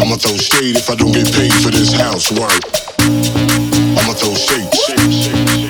I'ma throw shade if I don't get paid for this housework. I'ma throw shade. I'ma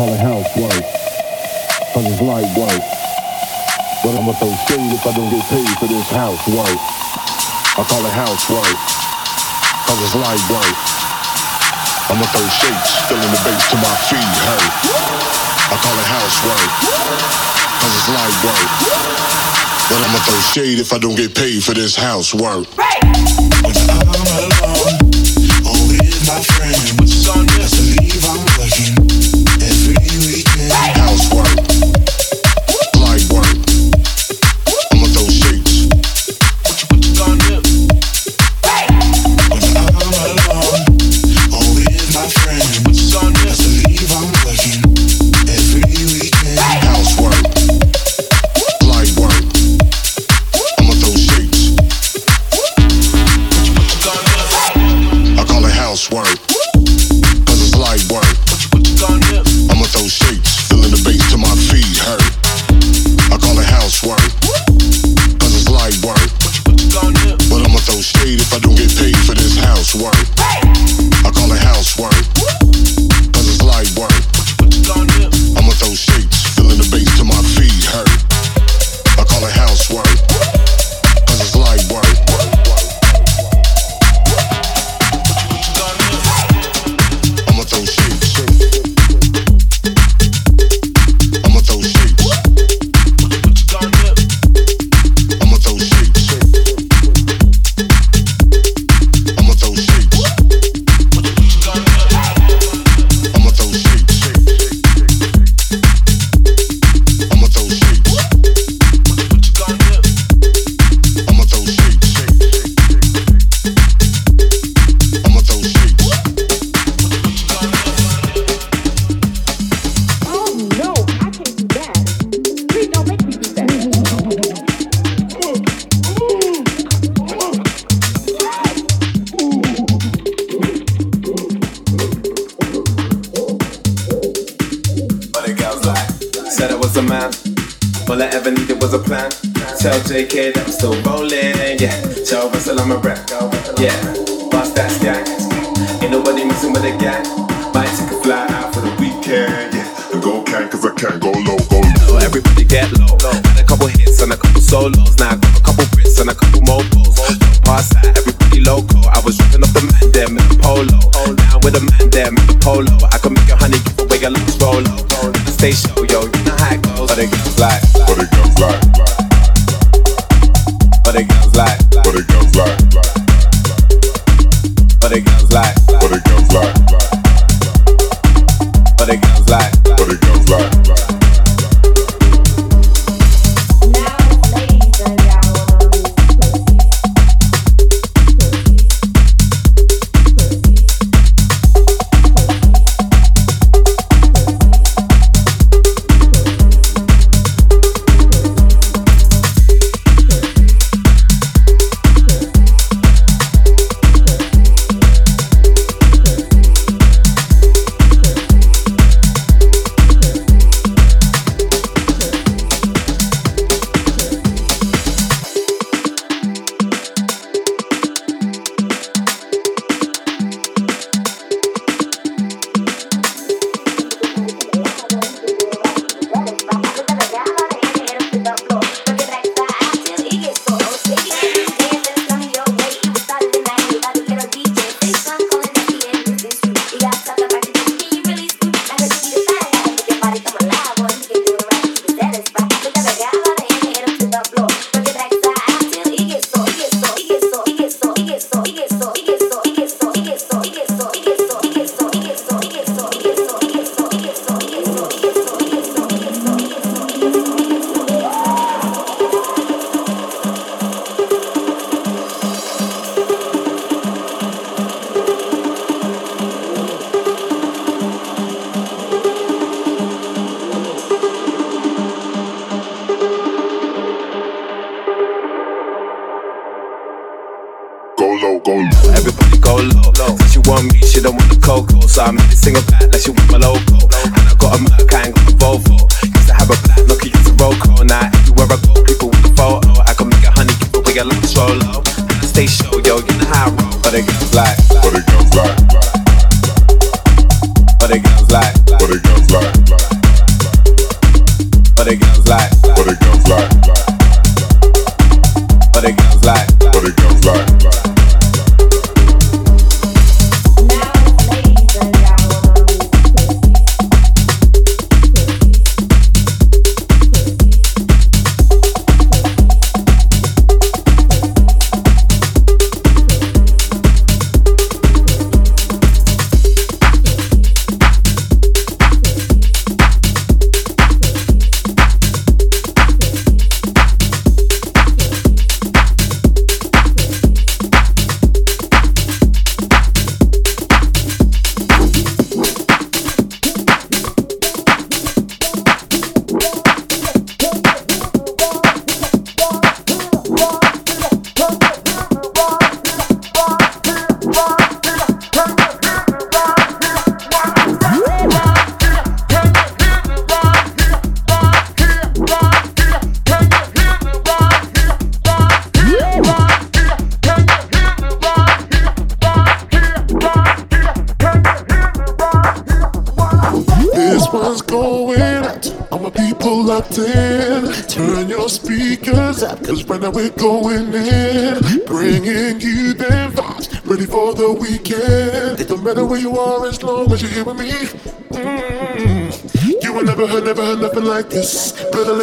I call it housework. Cause it's light work. But I'ma throw shade if I don't get paid for this housework. I call it housework. Cause it's light work. I'ma throw shapes, feeling the bass till my feet hurt. I call it housework. Cause it's light work. But I'ma throw shade if I don't get paid for this housework. What you, housework. I call it housework.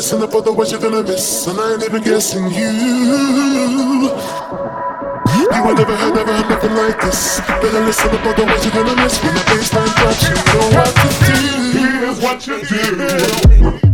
guessing the what you're gonna miss, and I ain't even guessing you. You will never have, never had nothing like this. Better listen about what you're gonna miss when the bassline drops. You know what to do. Here's what you do.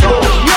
soul.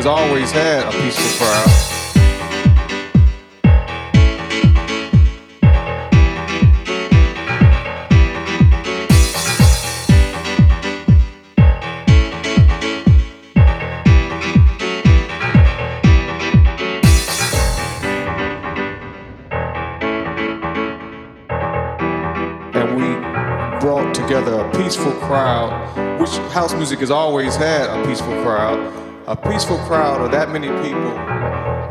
Has always had a peaceful crowd. and we brought together a peaceful crowd, which house music has always had a peaceful crowd, a peaceful crowd of that many people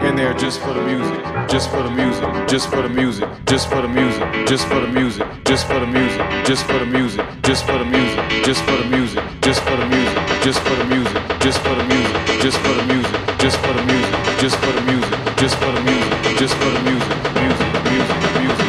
in there just for the music, just for the music, just for the music, just for the music, just for the music, just for the music, just for the music, just for the music, just for the music, just for the music, just for the music, just for the music, just for the music, just for the music, just for the music, just for the music, just for the music, music, music, music,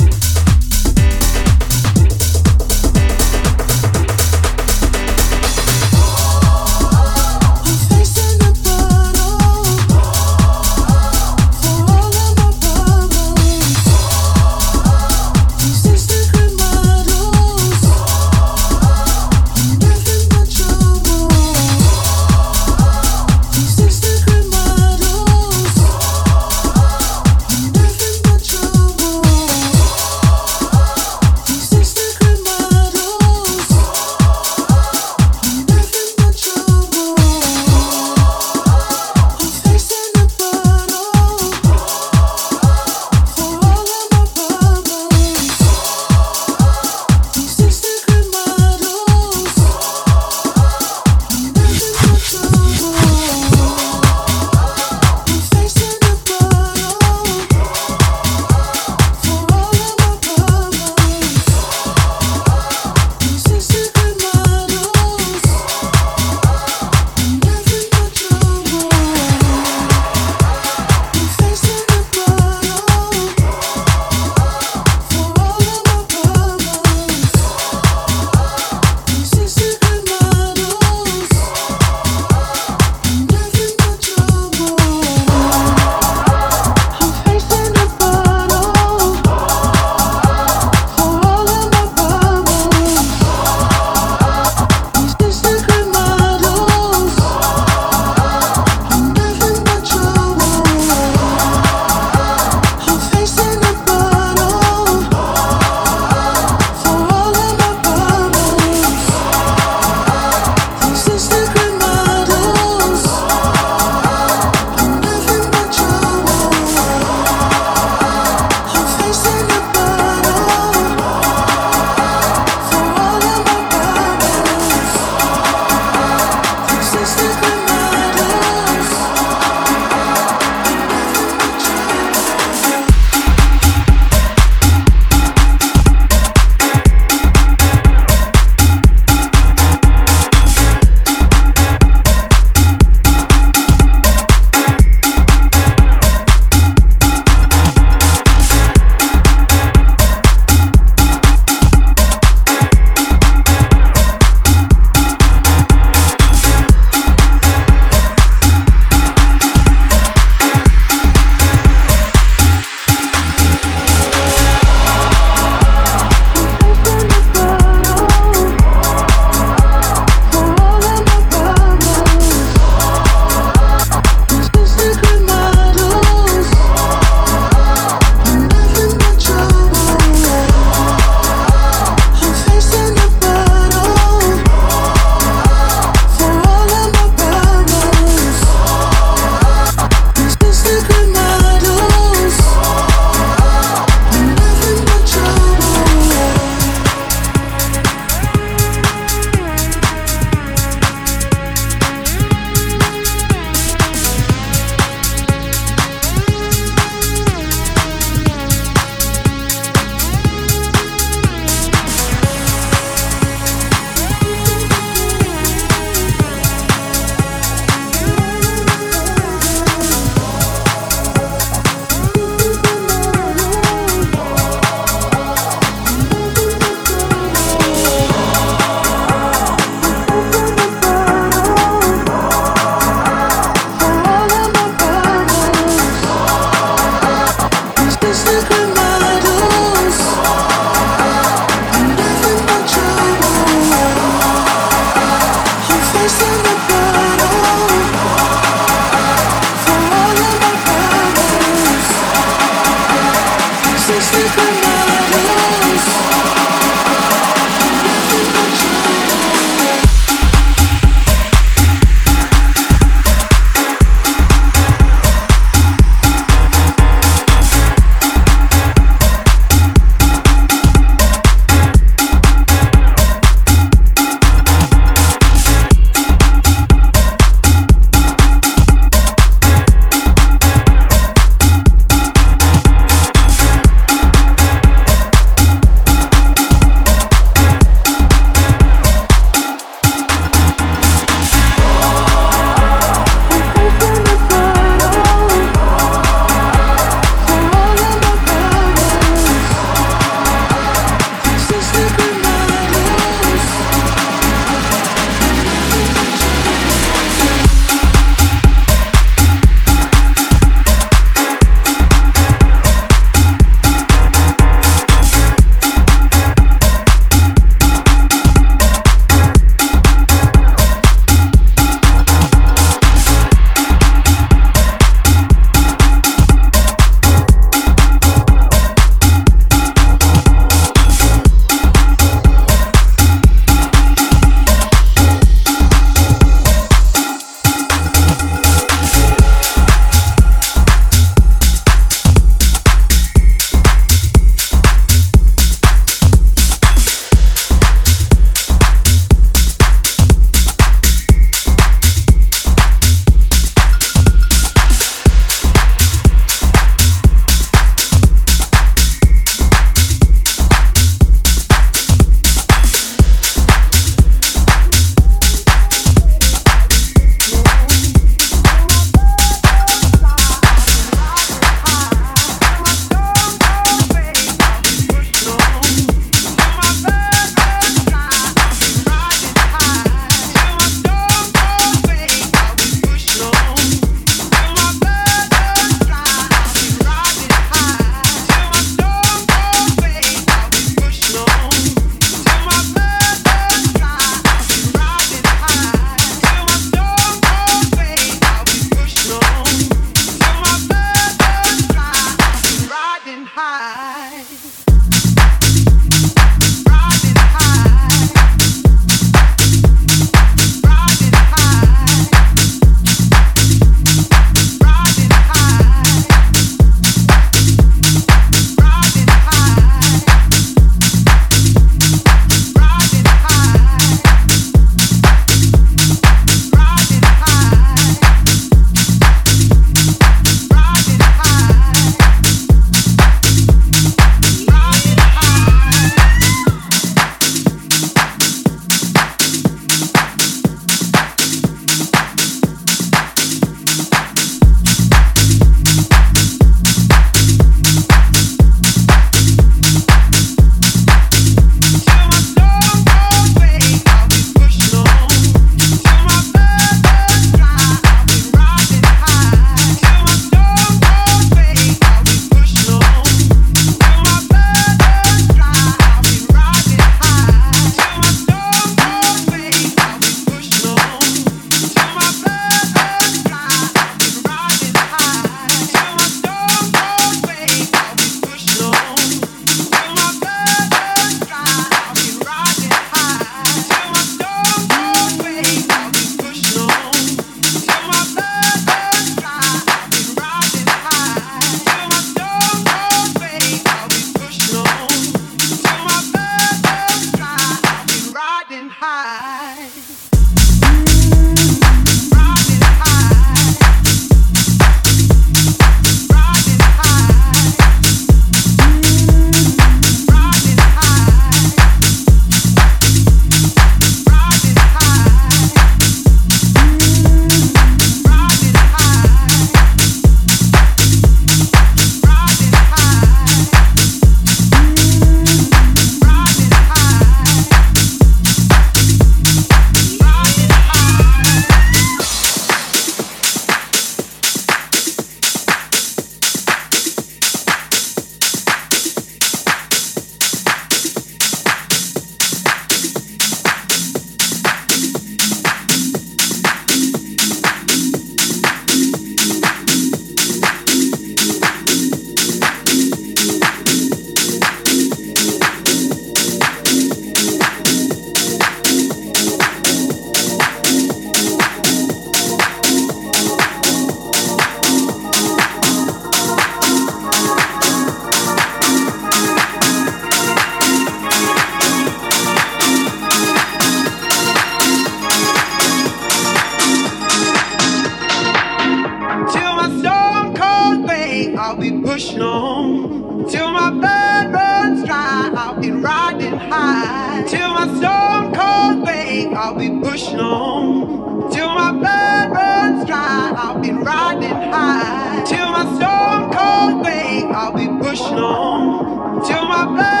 I'll be pushing on till my blood runs dry. I'll be riding high till my storm cold way. I'll be pushing on till my blood.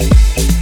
you